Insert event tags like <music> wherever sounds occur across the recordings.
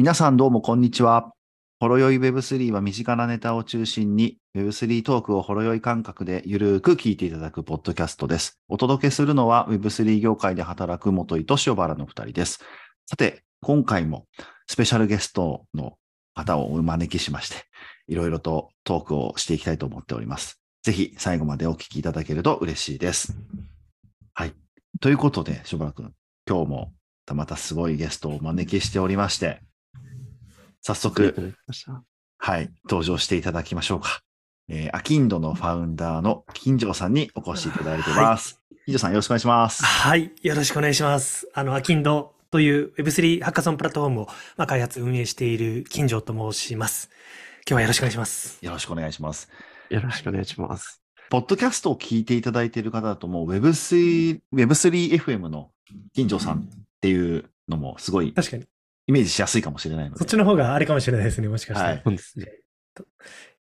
皆さんどうもこんにちは。ほろよい Web3 は身近なネタを中心に Web3 トークをほろよい感覚でゆるーく聞いていただくポッドキャストです。お届けするのは Web3 業界で働く元井と塩原の二人です。さて、今回もスペシャルゲストの方をお招きしまして、いろいろとトークをしていきたいと思っております。ぜひ最後までお聞きいただけると嬉しいです。はい。ということで、塩原くん、今日もたまたすごいゲストをお招きしておりまして、早速、はい、登場していただきましょうか。えー、アキンドのファウンダーの金城さんにお越しいただいてます。金城さんよろしくお願いします。はい、よろしくお願いします。あの、アキンドという Web3 ハッカソンプラットフォームを、まあ、開発運営している金城と申します。今日はよろしくお願いします。よろしくお願いします。よろしくお願いします。ポッドキャストを聞いていただいている方だともう Web3、Web3FM の金城さんっていうのもすごい確かに。イメージしやすいかもしれないので。そっちの方があれかもしれないですね、もしかしたら。はいそうですね。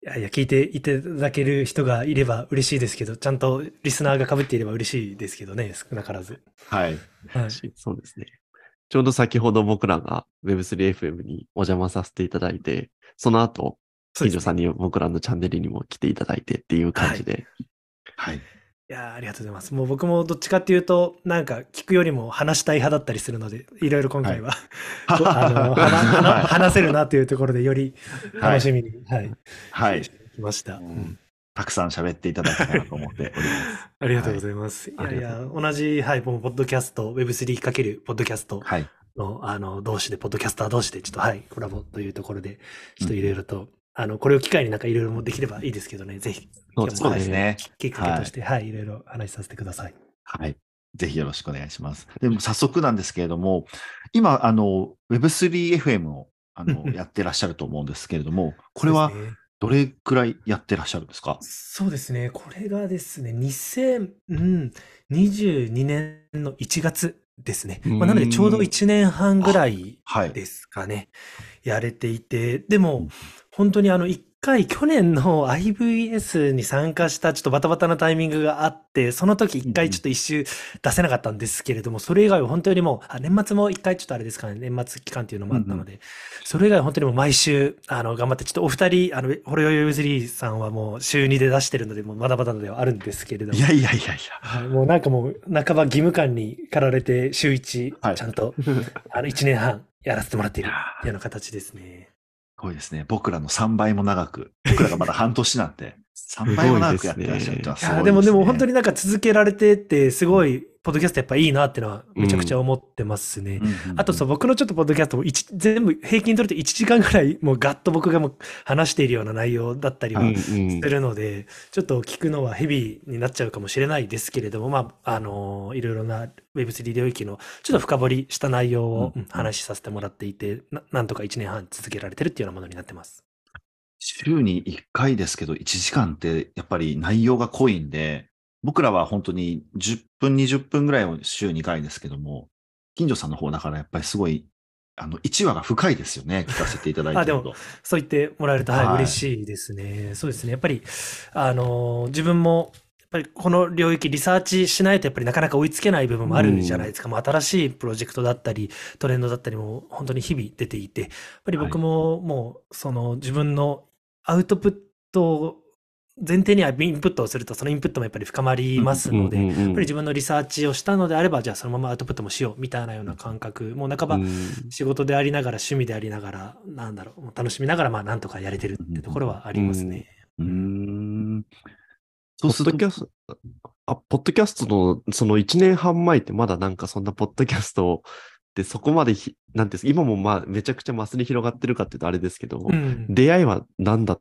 いやいや、聞いていただける人がいれば嬉しいですけど、ちゃんとリスナーが被っていれば嬉しいですけどね、少なからず。はい。はい。そうですね。ちょうど先ほど僕らが Web3FM にお邪魔させていただいて、その後、そうですね金城さんに僕らのチャンネルにも来ていただいてっていう感じで。はい。いやーありがとうございます。もう僕もどっちかっていうと、なんか聞くよりも話したい派だったりするので、いろいろ今回は、<laughs> あの <laughs> 話せるなというところでより楽しみに、はい、はい。来ました。うんたくさん喋っていただけたらと思っております。<laughs> ありがとうございます。い、やいありがや、同じ、はい、もうポッドキャスト、Web3× ポッドキャストはい。の、あの、同士で、ポッドキャスター同士で、ちょっと、はい、コラボというところで、ちょっといろいろと、あの、これを機会になんかいろいろもできればいいですけどね、ぜひ、そうですね。きっかけとして、はい、いろいろ話させてください。はい。ぜひよろしくお願いします。でも早速なんですけれども、今、あの、Web3FM をあのやってらっしゃると思うんですけれども、これはどれくらいやってらっしゃるんですか？そうですね。これがですね、2022年の1月ですね。まあ、なのでちょうど1年半ぐらいはい。ですかね。やれていて、でも、本当にあの、一回去年の IVS に参加したちょっとバタバタなタイミングがあって、その時一回ちょっと一周出せなかったんですけれども、それ以外は本当にもう、あ年末も一回ちょっとあれですかね、年末期間っていうのもあったので、それ以外は本当にもう毎週、あの、頑張って、ちょっとお二人、あの、ホロヨヨウズリーさんはもう週2で出してるので、もうまだまだではあるんですけれども。い、やいやいやいや。はいもうなんかもう、半ば義務感に駆られて、週1、はい。ちゃんと、あの、1年半やらせてもらっているような形ですね。ごいですね。僕らの3倍も長く、僕らがまだ半年なんて、3倍も長くやってらっしゃるすごいです、ね。いやでもでも本当になんか続けられてって、すごい、ポッドキャストやっぱいいなってのはめちゃくちゃ思ってますね。うんあとそう、僕のちょっとポッドキャストも一全部平均取ると1時間ぐらい、もうガッと僕がもう話しているような内容だったりはうんすうんるので、ちょっと聞くのはヘビーになっちゃうかもしれないですけれども、まあ、あのいろいろな Web3 領域のちょっと深掘りした内容を話しさせてもらっていて、ななんとか1年半続けられてるっていうようなものになってます。週に1回ですけど、1時間ってやっぱり内容が濃いんで、僕らは本当に10分、20分ぐらいを週2回ですけども、近所さんの方だからやっぱりすごい、あの、1話が深いですよね、聞かせていただいて。<laughs> あでもそう言ってもらえると、はい、はい嬉しいですね。そうですね。やっぱり、あのー自分も、やっぱりこの領域リサーチしないとやっぱりなかなか追いつけない部分もあるじゃないですか。もう新しいプロジェクトだったり、トレンドだったりも本当に日々出ていて、やっぱり僕ももう、その自分のアウトプットを前提にはインプットをすると、そのインプットもやっぱり深まりますので、やっぱり自分のリサーチをしたのであれば、じゃあそのままアウトプットもしようみたいなような感覚、もう半ばうん仕事でありながら、趣味でありながら、なんだろう、楽しみながら、まあ、なんとかやれてるってところはありますね。うーん。ポそうするとッドキャスト、あ、ポッドキャストのその1年半前ってまだなんかそんなポッドキャストでそこまでひ、なんていうんですか、今もまあめちゃくちゃマスに広がってるかっていうとあれですけど、うん出会いは何だっ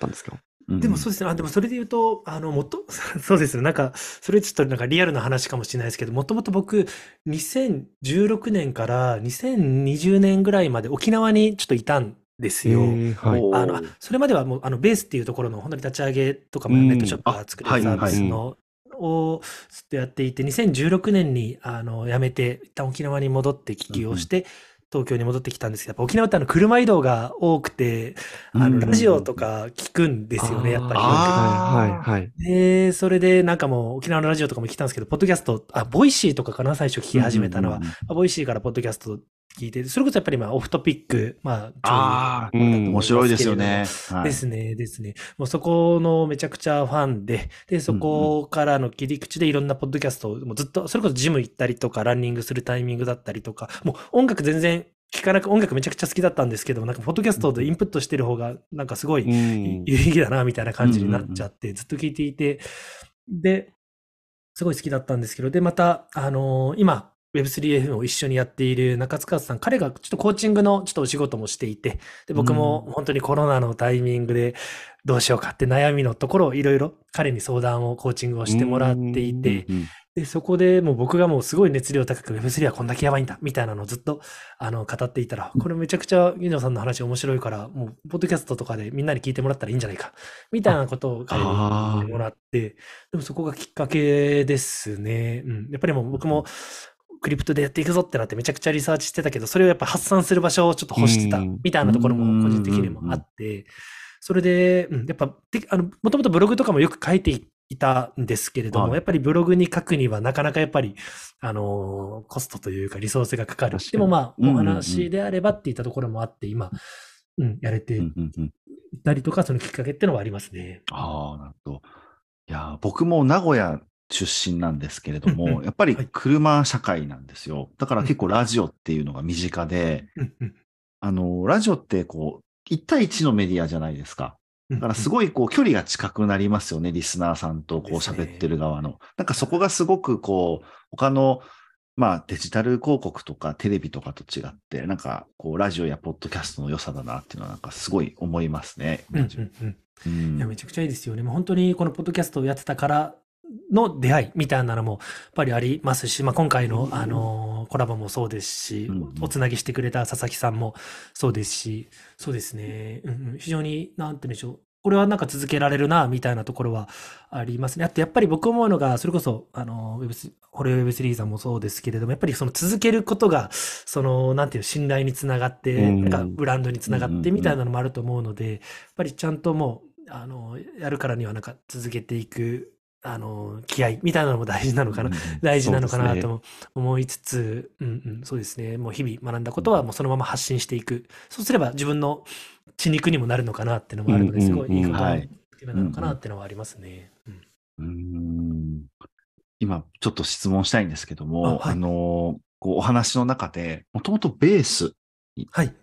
たんですか？でもそうですね。あ、でもそれで言うと、あの、もっと、<laughs> そうですね。なんか、それちょっとなんかリアルな話かもしれないですけど、もともと僕、2016年から2020年ぐらいまで沖縄にちょっといたんですよ。えーはい。あの、あそれまではもう、あの、ベースっていうところの、本当に立ち上げとかもうんネットショップが作れるサービスの、をずっとやっていて、2016年に、あの、辞めて、一旦沖縄に戻って起業して、東京に戻ってきたんですけど、やっぱ沖縄ってあの、車移動が多くて、あの、うんラジオとか聞くんですよね、やっぱり。あはいはいはい。で、それでなんかもう沖縄のラジオとかも聞いたんですけど、ポッドキャスト、あ、 Voicy とかかな、最初聞き始めたのは。 Voicy からポッドキャスト聞いて、それこそやっぱりまあ Off Topic、まあ、ああ、うん面白いですよね。はいですね、ですね。もうそこのめちゃくちゃファンで、で、そこからの切り口でいろんなポッドキャストをもうずっと、それこそジム行ったりとか、ランニングするタイミングだったりとか、もう音楽全然聞かなく、音楽めちゃくちゃ好きだったんですけど、なんかポッドキャストでインプットしてる方が、なんかすごいうん有意義だな、みたいな感じになっちゃって、ずっと聞いていて、で、すごい好きだったんですけど、で、また、あのー今、Web3FM を一緒にやっている中塚さん、彼がちょっとコーチングのちょっとお仕事もしていて、で、僕も本当にコロナのタイミングでどうしようかって悩みのところをいろいろ彼に相談を、コーチングをしてもらっていて、うんで、そこでもう僕がもうすごい熱量高く Web3 はこんだけやばいんだ、みたいなのをずっと、あの、語っていたら、これめちゃくちゃ、ギノさんの話面白いから、もう、ポッドキャストとかでみんなに聞いてもらったらいいんじゃないか、みたいなことを彼に言ってもらって、でもそこがきっかけですね。うん。やっぱりもう僕も、クリプトでやっていくぞってなってめちゃくちゃリサーチしてたけど、それをやっぱ発散する場所をちょっと欲してたうん、みたいなところも個人的にもあって、それで、うん、やっぱ、であの、もともとブログとかもよく書いていたんですけれども、はいやっぱりブログに書くにはなかなかやっぱり、あのーコストというかリソースがかかる。でもまあ、お話であればっていったところもあって、今、うん、やれていたりとか、そのきっかけっていうのはありますね。ああ、なるほど。いやー、僕も名古屋出身なんですけれどうんも、うんやっぱりはい車社会なんですよ。だから結構ラジオっていうのが身近で、あの、ラジオってこう、1対1のメディアじゃないですか。うんだからすごいこう距離が近くなりますよね、リスナーさんとこう喋ってる側の。なんかそこがすごくこう、他の、まあデジタル広告とかテレビとかと違って、なんかこうラジオやポッドキャストの良さだなっていうのはなんかすごい思いますね。うんうんうんうんいや、めちゃくちゃいいですよね。もう本当にこのポッドキャストをやってたからの出会いみたいなのもやっぱりありますし、まあ、今回の、あのーコラボもそうですし、おつなぎしてくれた佐々木さんもそうですし、そうですね。うんうん、非常に、なんて言うんでしょう。これはなんか続けられるな、みたいなところはありますね。あとやっぱり僕思うのが、それこそ、あの、ウェブス、ホレウェブスリーさんもそうですけれども、やっぱりその続けることが、その、なんていう、信頼につながって、うんなんかブランドにつながってみたいなのもあると思うので、やっぱりちゃんともう、あの、やるからにはなんか続けていく、あの、気合みたいなのも大事なのかな、大事なのかなとも思いつつ、うんうん、そうですね。もう日々学んだことはもうそのまま発信していく。そうすれば自分の血肉にもなるのかなっていうのもあるので、うんすごいいいことはいなのかなっていうのはありますね。うん今、ちょっと質問したいんですけども、あ,、あはいのーこうお話の中で、もともとベースはい。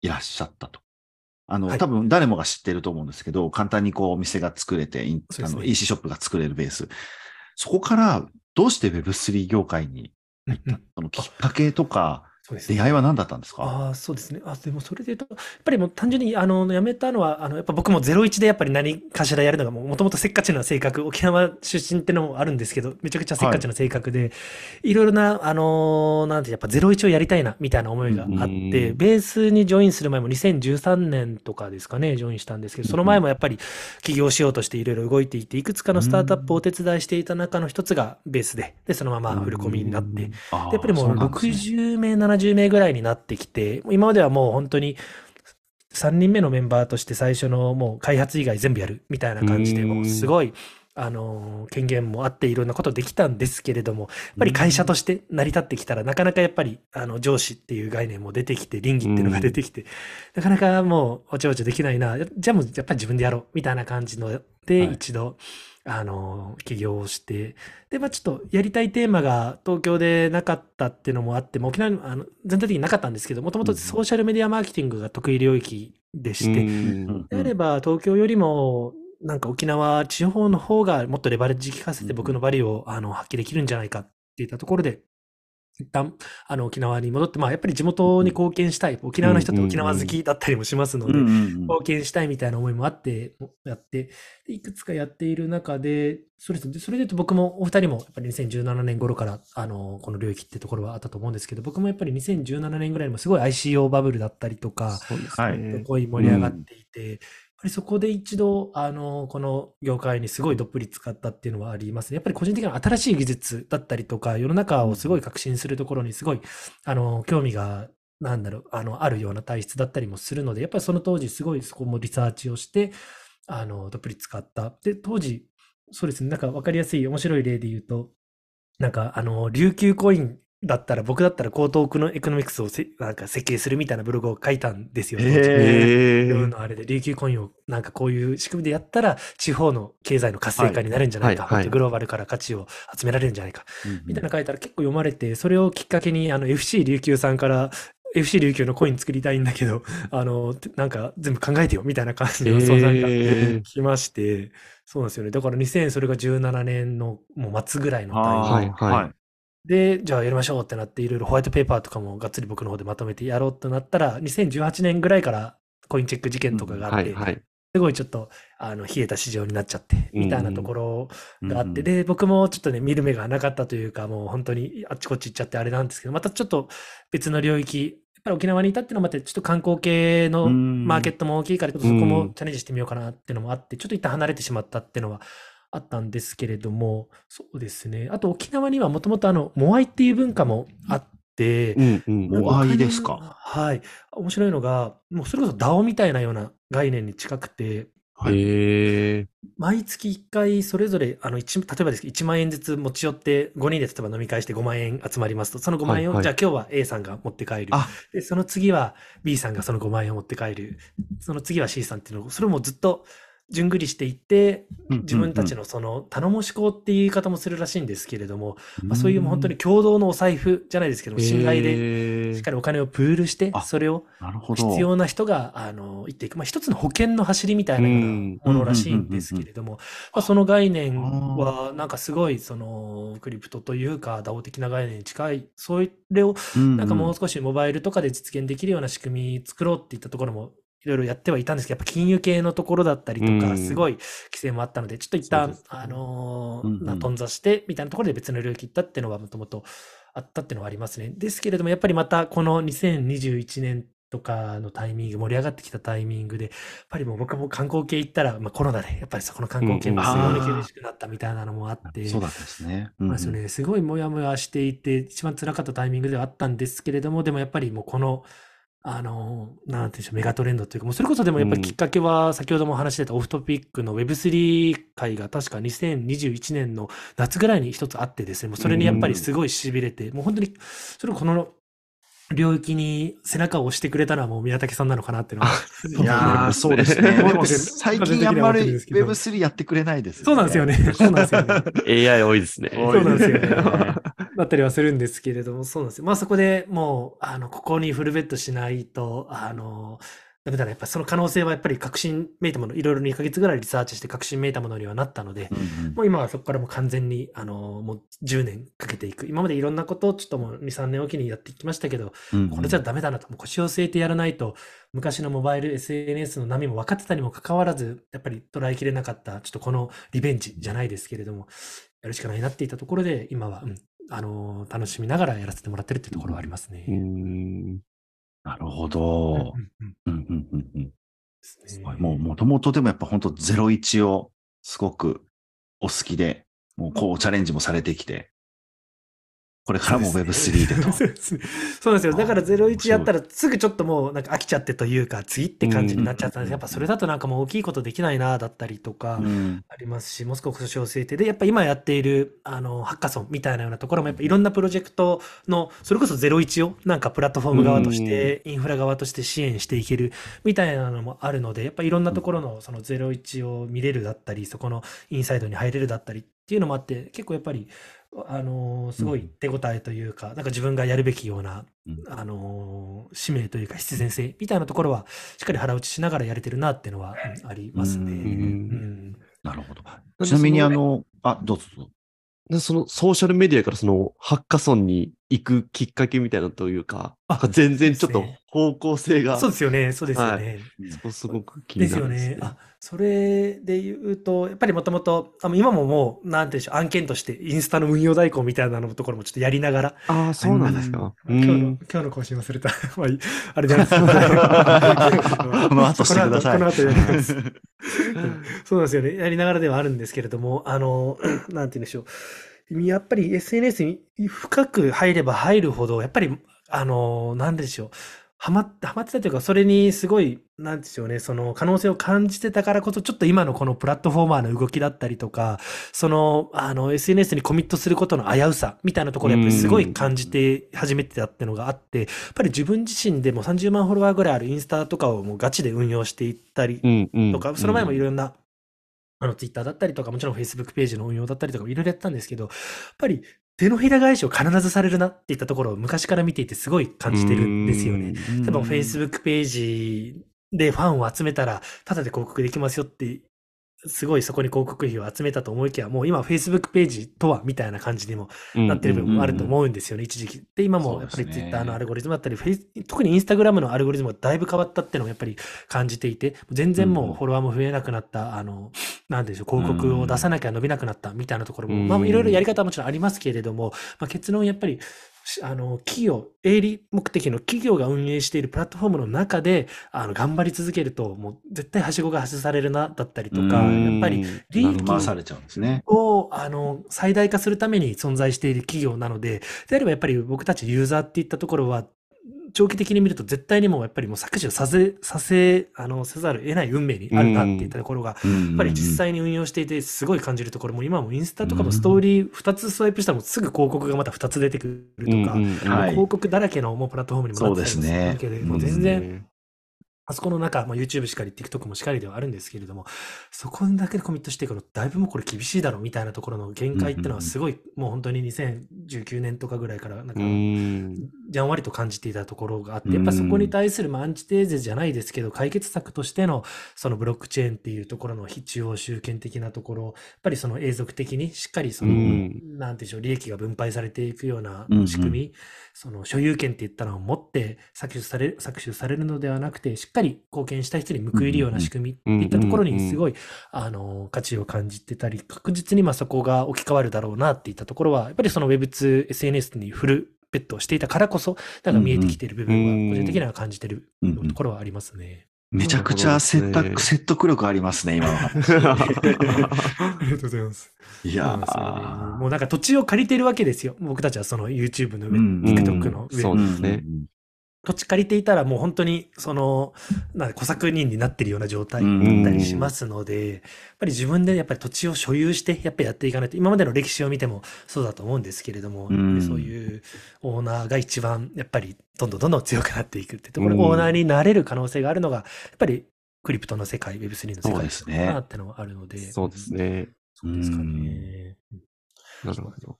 いらっしゃったと。あの、はい。多分誰もが知ってると思うんですけど、簡単にこうお店が作れて、ね。あの EC ショップが作れるベース。そこからどうして Web3 業界に入った、うんうん。そのきっかけとか、そうですね。出会いは何だったんですか？ああ、そうですね。あ、でもそれで言うと、やっぱりもう単純に、あの、辞めたのは、あの、やっぱ僕も01でやっぱり何かしらやるのがもう、もともとせっかちな性格、沖縄出身ってのもあるんですけど、めちゃくちゃせっかちな性格で、い、ろいろな、あのーなんて、やっぱ01をやりたいな、みたいな思いがあって、うんベースにジョインする前も2013年とかですかね、ジョインしたんですけど、その前もやっぱり起業しようとしていろいろ動いていて、いくつかのスタートアップをお手伝いしていた中の一つがベースで、で、そのままフルコミになって、あーでやっぱりもそううなんですね。60名、70名ぐらいになってきて、今まではもう本当に3人目のメンバーとして最初のもう開発以外全部やるみたいな感じで、うん。もうすごい、あのー権限もあっていろんなことできたんですけれども、やっぱり会社として成り立ってきたら、なかなかやっぱりあの上司っていう概念も出てきて、倫理っていうのが出てきて、なかなかもうおちょおちょできないな、じゃあもうやっぱり自分でやろうみたいな感じので、はい。一度、あのー起業をして、で、まあちょっとやりたいテーマが東京でなかったっていうのもあって、もう沖縄にあの全体的になかったんですけど、もともとソーシャルメディアマーケティングが得意領域でして、うん。であれば東京よりも、なんか沖縄地方の方がもっとレバレッジ効かせて僕のバリューをあの発揮できるんじゃないかっていったところで、一旦あの沖縄に戻って、まあやっぱり地元に貢献したい。沖縄の人って沖縄好きだったりもしますので、うんうんうん貢献したいみたいな思いもあってやって、でいくつかやっている中で、そうでそれで僕もお二人もやっぱり2017年頃から、あの、この領域ってところはあったと思うんですけど、僕もやっぱり2017年ぐらいにもすごい ICO バブルだったりとか、すごい盛り上がっていて、やっぱりそこで一度、あの、この業界にすごいどっぷり使ったっていうのはありますね。やっぱり個人的には新しい技術だったりとか、世の中をすごい革新するところにすごい、あの、興味が、なんだろう、あの、あるような体質だったりもするので、やっぱりその当時すごいそこもリサーチをして、あの、どっぷり使った。で、当時、そうですね、なんかわかりやすい面白い例で言うと、なんか、あの、琉球コインだったら、僕だったら高等のエコノミクスをせなんか設計するみたいなブログを書いたんですよ。ええ世のあれで、琉球コインをなんかこういう仕組みでやったら、地方の経済の活性化になるんじゃないか、はいはい。グローバルから価値を集められるんじゃないか、みたいなの書いたら結構読まれて、それをきっかけに、あの、FC 琉球さんから、FC 琉球のコイン作りたいんだけど、あの、なんか全部考えてよ、みたいな感じの相談がえ来まして、そうなんですよね。だから2000、それが17年のもう末ぐらいのタイミング。で、じゃあやりましょうってなって、いろいろホワイトペーパーとかもがっつり僕の方でまとめてやろうとなったら、2018年ぐらいからコインチェック事件とかがあって、はいはい。すごいちょっと、あの、冷えた市場になっちゃって、みたいなところがあって、うん。で、僕もちょっとね、見る目がなかったというか、もう本当にあっちこっち行っちゃってあれなんですけど、またちょっと別の領域、やっぱり沖縄にいたっていうのもあって、ちょっと観光系のうん。マーケットも大きいから、ちょっとそこもチャレンジしてみようかなっていうのもあって、ちょっと一旦離れてしまったっていうのはあったんですけれども、そうですね。あと沖縄にはもともとあの、モアイっていう文化もあって、うんうんうん。モアイですか？はい。面白いのが、もうそれこそ DAO みたいなような概念に近くて、はいええ毎月1回それぞれ、あの、一例えばですけど、1万円ずつ持ち寄って、5人で例えば飲み会して5万円集まりますと、その5万円を、はいはいじゃあ今日は A さんが持って帰る。あで、その次は B さんがその5万円を持って帰る。その次は C さんっていうのを、それをもうずっと順繰りしていって、自分たちのその頼もし校っていう言い方もするらしいんですけれども、まあ、そういう本当に共同のお財布じゃないですけども、信頼ででしっかりお金をプールしてあ、それを。必要な人が、あの、行っていく。まあ、一つの保険の走りみたいなようなうん。ものらしいんですけれども、まあ、その概念は、なんかすごい、その、クリプトというか、DAO 的な概念に近い、それを、なんかもう少しモバイルとかで実現できるような仕組み作ろうっていったところも、いろいろやってはいたんですけど、やっぱ金融系のところだったりとか、うんすごい規制もあったので、ちょっと一旦あのうんうんな頓挫して、みたいなところで別の領域行ったっていうのはもともとあったっていうのはありますね。ですけれども、やっぱりまたこの2021年とかのタイミング、盛り上がってきたタイミングで、やっぱりもう僕も観光系行ったら、まあコロナで、やっぱりそこの観光系も非常に厳しくなったみたいなのもあって、そうだったですね。そうなんですよね。すごいモヤモヤしていて、一番辛かったタイミングではあったんですけれども、でもやっぱりもうこの、あの、なんていうんでしょう、メガトレンドというか、もうそれこそでもやっぱりきっかけは、先ほども話してたオフトピックの Web3 会が確か2021年の夏ぐらいに一つあってですね、もうそれにやっぱりすごい痺れて、もう本当に、それこの領域に背中を押してくれたのはもう宮武さんなのかなっていうのは。いやー、<laughs> そうですね。でも最近あんまり Web3 やってくれないですそうなんですよ。ね。そうなんですよね。AI 多いですね。多そうなんですよねね。だったりはするんですけれども、そうなんですよ。まあそこでもう、あの、ここにフルベットしないと、あの、ダメだな。やっぱその可能性はやっぱり確信めいたもの、いろいろ2ヶ月ぐらいリサーチして確信めいたものにはなったので、うんうんもう今はそこからもう完全に、あの、もう10年かけていく。今までいろんなことをちょっともう2、3年おきにやってきましたけど、うんこれじゃダメだなと、もう腰を据えてやらないと、昔のモバイル SNS の波も分かってたにもかかわらず、やっぱり捉えきれなかった、ちょっとこのリベンジじゃないですけれども、やるしかないなっていったところで、今は、うん、あのー楽しみながらやらせてもらってるっていうところはありますね。うーん。なるほうんど。もう、もともとでもやっぱ本当01をすごくお好きで、もうこうチャレンジもされてきて、これからも Web3 でと。<laughs> そうですね。そうなんですよ。だから01やったらすぐちょっともうなんか飽きちゃってというか、次って感じになっちゃったんです。やっぱそれだとなんかもう大きいことできないな、だったりとか、うんありますし、もう少し腰を据えて、で、やっぱ今やっている、あの、ハッカソンみたいなようなところも、やっぱいろんなプロジェクトの、それこそ01を、なんかプラットフォーム側として、インフラ側として支援していけるみたいなのもあるので、やっぱいろんなところの、その01を見れるだったり、そこのインサイドに入れるだったりっていうのもあって、結構やっぱり、あのすごい手応えというか、なんか自分がやるべきような、うんあの使命というか必然性みたいなところは、しっかり腹落ちしながらやれてるなっていうのは、うんありますね。うんうんなるほど。でちなみにそのあの、あ、どうぞどうぞ。でそのソーシャルメディアからそのハッカソンに行くきっかけみたいなというか、あ全然ちょっと方向性が、そうですよね、そうですよね。そこすごく気ですよになるんですね。。ねあ、それで言うと、やっぱりもともと、あの今ももう、なんていうんでしょう、案件としてインスタの運用代行みたいなのところもちょっとやりながら、ああ、そうなんですか？う今日の、ん。今日の更新忘れた。<laughs> まあいい、あれじゃないですか。<laughs> この後してください。この後やります。<laughs> そうなんですよね。やりながらではあるんですけれども、あの、<clears throat> なんて言うんでしょう。やっぱり SNS に深く入れば入るほど、やっぱり、あの、なんでしょう。ハマって、ハマってたというか、それにすごい、なんでしょうね、その可能性を感じてたからこそ、ちょっと今のこのプラットフォーマーの動きだったりとか、その、あの、SNS にコミットすることの危うさみたいなところ、やっぱりすごい感じて始めてたっていうのがあって、やっぱり自分自身でも30万フォロワーぐらいあるインスタとかをもうガチで運用していったりとか、その前もいろんな、あの、ツイッターだったりとか、もちろん Facebook ページの運用だったりとか、いろいろやったんですけど、やっぱり手のひら返しを必ずされるなっていったところを昔から見ていてすごい感じてるんですよね。例えば Facebook ページでファンを集めたら、ただで広告できますよって、すごいそこに広告費を集めたと思いきや、もう今 Facebook ページとはみたいな感じにもなってる部分もあると思うんですよね、一時期。で、今もやっぱり Twitter のアルゴリズムだったり、フェイス特に Instagram のアルゴリズムがだいぶ変わったっていうのもやっぱり感じていて、全然もうフォロワーも増えなくなった、あの、なんでしょう、広告を出さなきゃ伸びなくなったみたいなところも、うん。まあいろいろやり方はもちろんありますけれども、まあ、結論やっぱり、しあの、企業、営利目的の企業が運営しているプラットフォームの中で、あの、頑張り続けると、もう絶対はしごが外されるな、だったりとか、うんやっぱり利益。を、あの、最大化するために存在している企業なので、であればやっぱり僕たちユーザーっていったところは、長期的に見ると絶対にもうやっぱりもう削除させ、させ、あの、せざるを得ない運命にあるなっていったところが、ややっぱり実際に運用していてすごい感じるところも今もインスタとかもストーリー2つスワイプしたらすぐ広告がまた2つ出てくるとか、はい。広告だらけのもうプラットフォームにもなってたりするわけで、そうですね。もう全うん然、あそこの中、まあ、YouTube しかり TikTok もしかりではあるんですけれども、そこだけでコミットしていくの、だいぶもうこれ厳しいだろうみたいなところの限界っていうのはすごい、もう本当に2019年とかぐらいから、なんか、じゃんわりと感じていたところがあって、やっぱそこに対するまあアンチテーゼじゃないですけど、解決策としてのそのブロックチェーンっていうところの必要集権的なところ、やっぱりその永続的にしっかりその、うん。なんていうんでしょう、利益が分配されていくような仕組み、その所有権っていったのを持って搾取される、搾取されるのではなくて、しっかり貢献した人に報いるような仕組みっていったところにすごい、あの、価値を感じてたり、確実にまあそこが置き換わるだろうなっていったところは、やっぱりその Web2、SNS にフルベットをしていたからこそ、なんか見えてきている部分うんは、個人的には感じてるところはありますね。めちゃくちゃ説なるほどですね得説得力ありますね、今の話。ありがとうございます。いやねーもうなんか土地を借りてるわけですよ。僕たちはその YouTube の上、うん TikTok の上、そうですね土地借りていたらもう本当にその、なんか小作人になってるような状態だったりしますので、やっぱり自分でやっぱり土地を所有してやっぱりやっていかないと、今までの歴史を見てもそうだと思うんですけれども、うんそういうオーナーが一番やっぱりどんどんどんどん強くなっていくってところ、うんオーナーになれる可能性があるのが、やっぱりクリプトの世界、Web3 の世界ですねだなってのはあるので、そうですね。そうですかね。なるほど。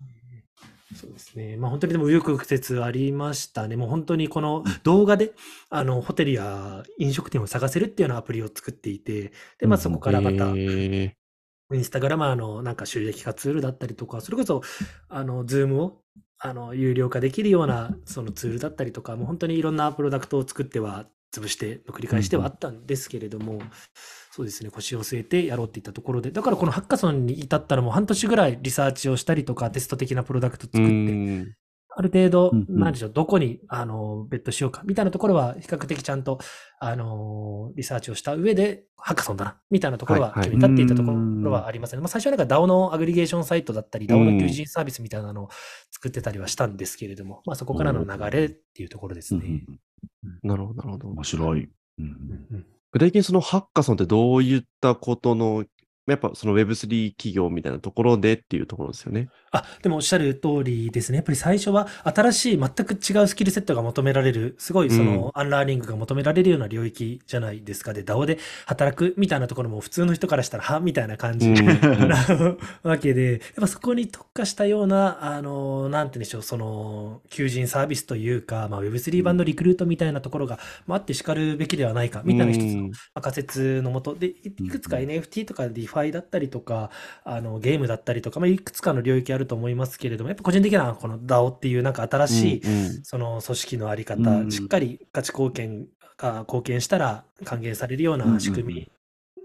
そうですね。まあ本当にでも紆余曲折ありましたね。もう本当にこの動画で、あの、ホテルや飲食店を探せるっていうようなアプリを作っていて、で、まあそこからまた、えインスタグラマーのなんか収益化ツールだったりとか、それこそ、あの、 Zoom を、あの、有料化できるような、そのツールだったりとか、もう本当にいろんなプロダクトを作っては、潰しての繰り返しではあったんですけれども、そうですね、腰を据えてやろうっていったところで、だからこのハッカソンに至ったらもう半年ぐらいリサーチをしたりとか、テスト的なプロダクトー。作って、うんある程度、なんでしょう、どこに、あの、ベットしようか、みたいなところは、比較的ちゃんと、あの、リサーチをした上で、ハッカソンだな、みたいなところは決めたっていったところはありますね。まあ、最初はなんか DAO のアグリゲーションサイトだったり、うん DAO の求人サービスみたいなのを作ってたりはしたんですけれども、まあ、そこからの流れっていうところですね。なるほど、なるほど。面白い。うん具体的にそのハッカソンってどういったことの、やっぱその Web3 企業みたいなところでっていうところですよね。あ、でもおっしゃる通りですね。やっぱり最初は新しい全く違うスキルセットが求められる、すごいそのアンラーニングが求められるような領域じゃないですか。で、DAO で働くみたいなところも普通の人からしたら、はみたいな感じうん。<laughs> なわけで、やっぱそこに特化したような、あの、なんて言うんでしょう、その、求人サービスというか、まあ Web3 版のリクルートみたいなところが、まあ、あって叱るべきではないか、みたいな一つのうん。まあ仮説のもと。で、いいくつか NFT とか DeFi だったりとか、あのゲームだったりとか、まあ、いくつかの領域あると思いますけれども、やっぱ個人的にはこの DAO っていうなんか新しい、うんうん。その組織のあり方、うんしっかり価値貢献が貢献したら還元されるような仕組み、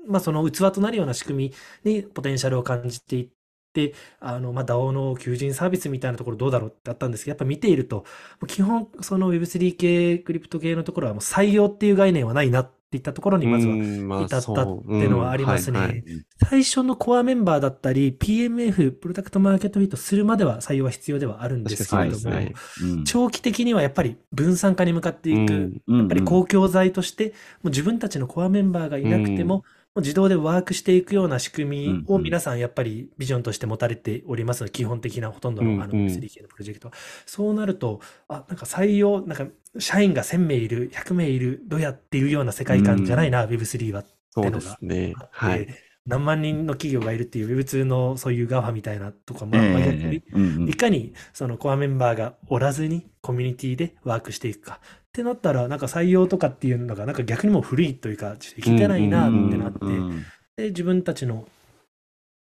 まあその器となるような仕組みにポテンシャルを感じていって、あの、まあ DAO の求人サービスみたいなところどうだろうってあったんですけど、やっぱ見ていると、基本その Web3 系、クリプト系のところはもう採用っていう概念はないなっっていったところにまずは至ったっていうのはありますね。う。んはいはい。最初のコアメンバーだったり、PMF、プロダクトマーケットフィットするまでは採用は必要ではあるんですけれども、うん。長期的にはやっぱり分散化に向かっていく、うんうんやっぱり公共財として、もう自分たちのコアメンバーがいなくても、うんもう自動でワークしていくような仕組みをうん皆さんやっぱりビジョンとして持たれておりますので、基本的なほとんどのあのうんうん 3K のプロジェクトは。そうなると、あ、なんか採用、なんか社員が1000名いる、100名いる、どうやっていうような世界観じゃないな、Web3 はそうですね。あってはい。何万人の企業がいるっていう Web2 のそういう GAFA みたいなとか、まあ、逆にうんうんいかにそのコアメンバーがおらずにコミュニティでワークしていくかってなったら、なんか採用とかっていうのがなんか逆にもう古いというか、ちょっと生きてないなってなって、うんで、自分たちの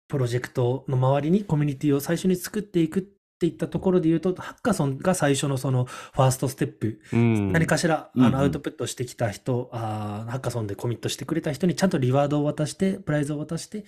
プロジェクトの周りにコミュニティを最初に作っていくっていったところで言うと、ハッカソンが最初のそのファーストステップうん。何かしら、うんうん。あのアウトプットしてきた人、あーハッカソンでコミットしてくれた人にちゃんとリワードを渡して、プライズを渡して、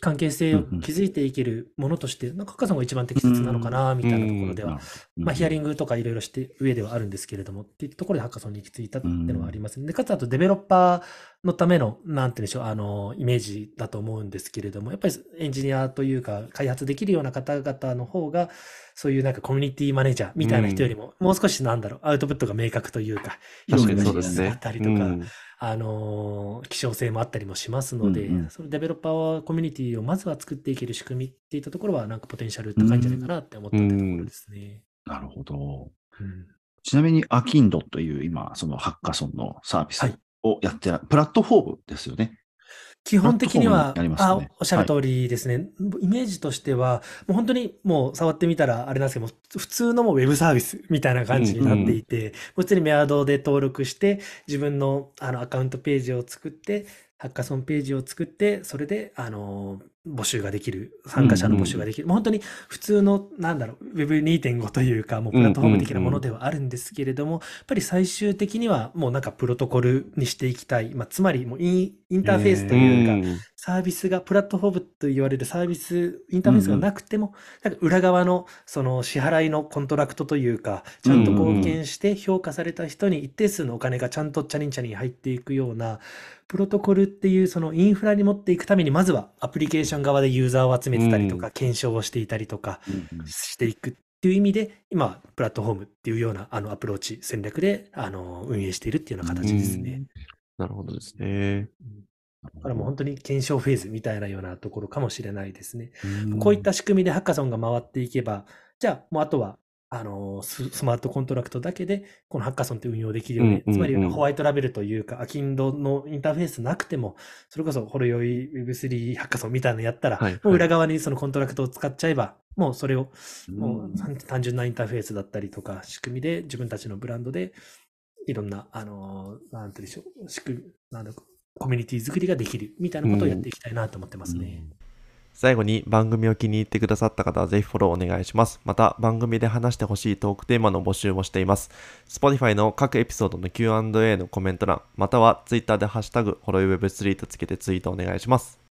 関係性を築いていけるものとして、なんかハッカソンが一番適切なのかな、みたいなところでは、まあ、ヒアリングとかいろいろして上ではあるんですけれども、っていうところでハッカソンに行き着いたっていうのはありますね。で、かつあとデベロッパーのための、なんて言うんでしょう、あの、イメージだと思うんですけれども、やっぱりエンジニアというか、開発できるような方々の方が、そういうなんかコミュニティマネージャーみたいな人よりも、もう少しなんだろう、アウトプットが明確というか、広くそうですねあった。りとか、うんあのー希少性もあったりもしますので、そのデベロッパーコミュニティをまずは作っていける仕組みっていったところは、なんかポテンシャル高いんじゃないかなって思ったところですね。なるほど。うんちなみに、アキンドという今、そのハッカソンのサービスはいをやってら、プラットフォームですよね。基本的には、ねあ、おっしゃる通りですね。イメージとしては、もう本当にもう触ってみたらあれなんですけども、普通のもうウェブサービスみたいな感じになっていて、もう普通にメアドで登録して、自分のあのアカウントページを作って、ハッカソンページを作って、それで、あの、募集ができる、参加者の募集ができる。もう本当に普通の、なんだろう、Web2.5 というか、もうプラットフォーム的なものではあるんですけれども、やっぱり最終的にはもうなんかプロトコルにしていきたい。まあ、つまりもうインインターフェースというか、んサービスが、プラットフォームと言われるサービス、インターフェースがなくても、なんか裏側のその支払いのコントラクトというか、ちゃんと貢献して評価された人に一定数のお金がちゃんとチャリンチャリン入っていくような、プロトコルっていうそのインフラに持っていくために、まずはアプリケーション側でユーザーを集めてたりとか、う検証をしていたりとかしていくっていう意味で、今、プラットフォームっていうようなあのアプローチ、戦略であの運営しているっていうような形ですね。なるほどですね。だからもう本当に検証フェーズみたいなようなところかもしれないですね。うんこういった仕組みでハッカソンが回っていけば、じゃあもうあとは、あのス、スマートコントラクトだけで、このハッカソンって運用できるよね。うんうんうんつまりホワイトラベルというか、 AKINDO のインターフェースなくても、それこそほろ酔い Web3 ハッカソンみたいなのやったら、はいはいもう裏側にそのコントラクトを使っちゃえば、もうそれを、もううん単単純なインターフェースだったりとか、仕組みで自分たちのブランドで、いろんな、あの、なんて言うんでしょう、仕組み、なんだコミュニティ作りができるみたいなことをやっていきたいなと思ってますね。最後に番組を気に入ってくださった方はぜひフォローお願いします。また番組で話してほしいトークテーマの募集もしています。Spotify の各エピソードの Q&A のコメント欄、または Twitter でハッシュタグ、ホロイウェブ3とつけてツイートお願いします。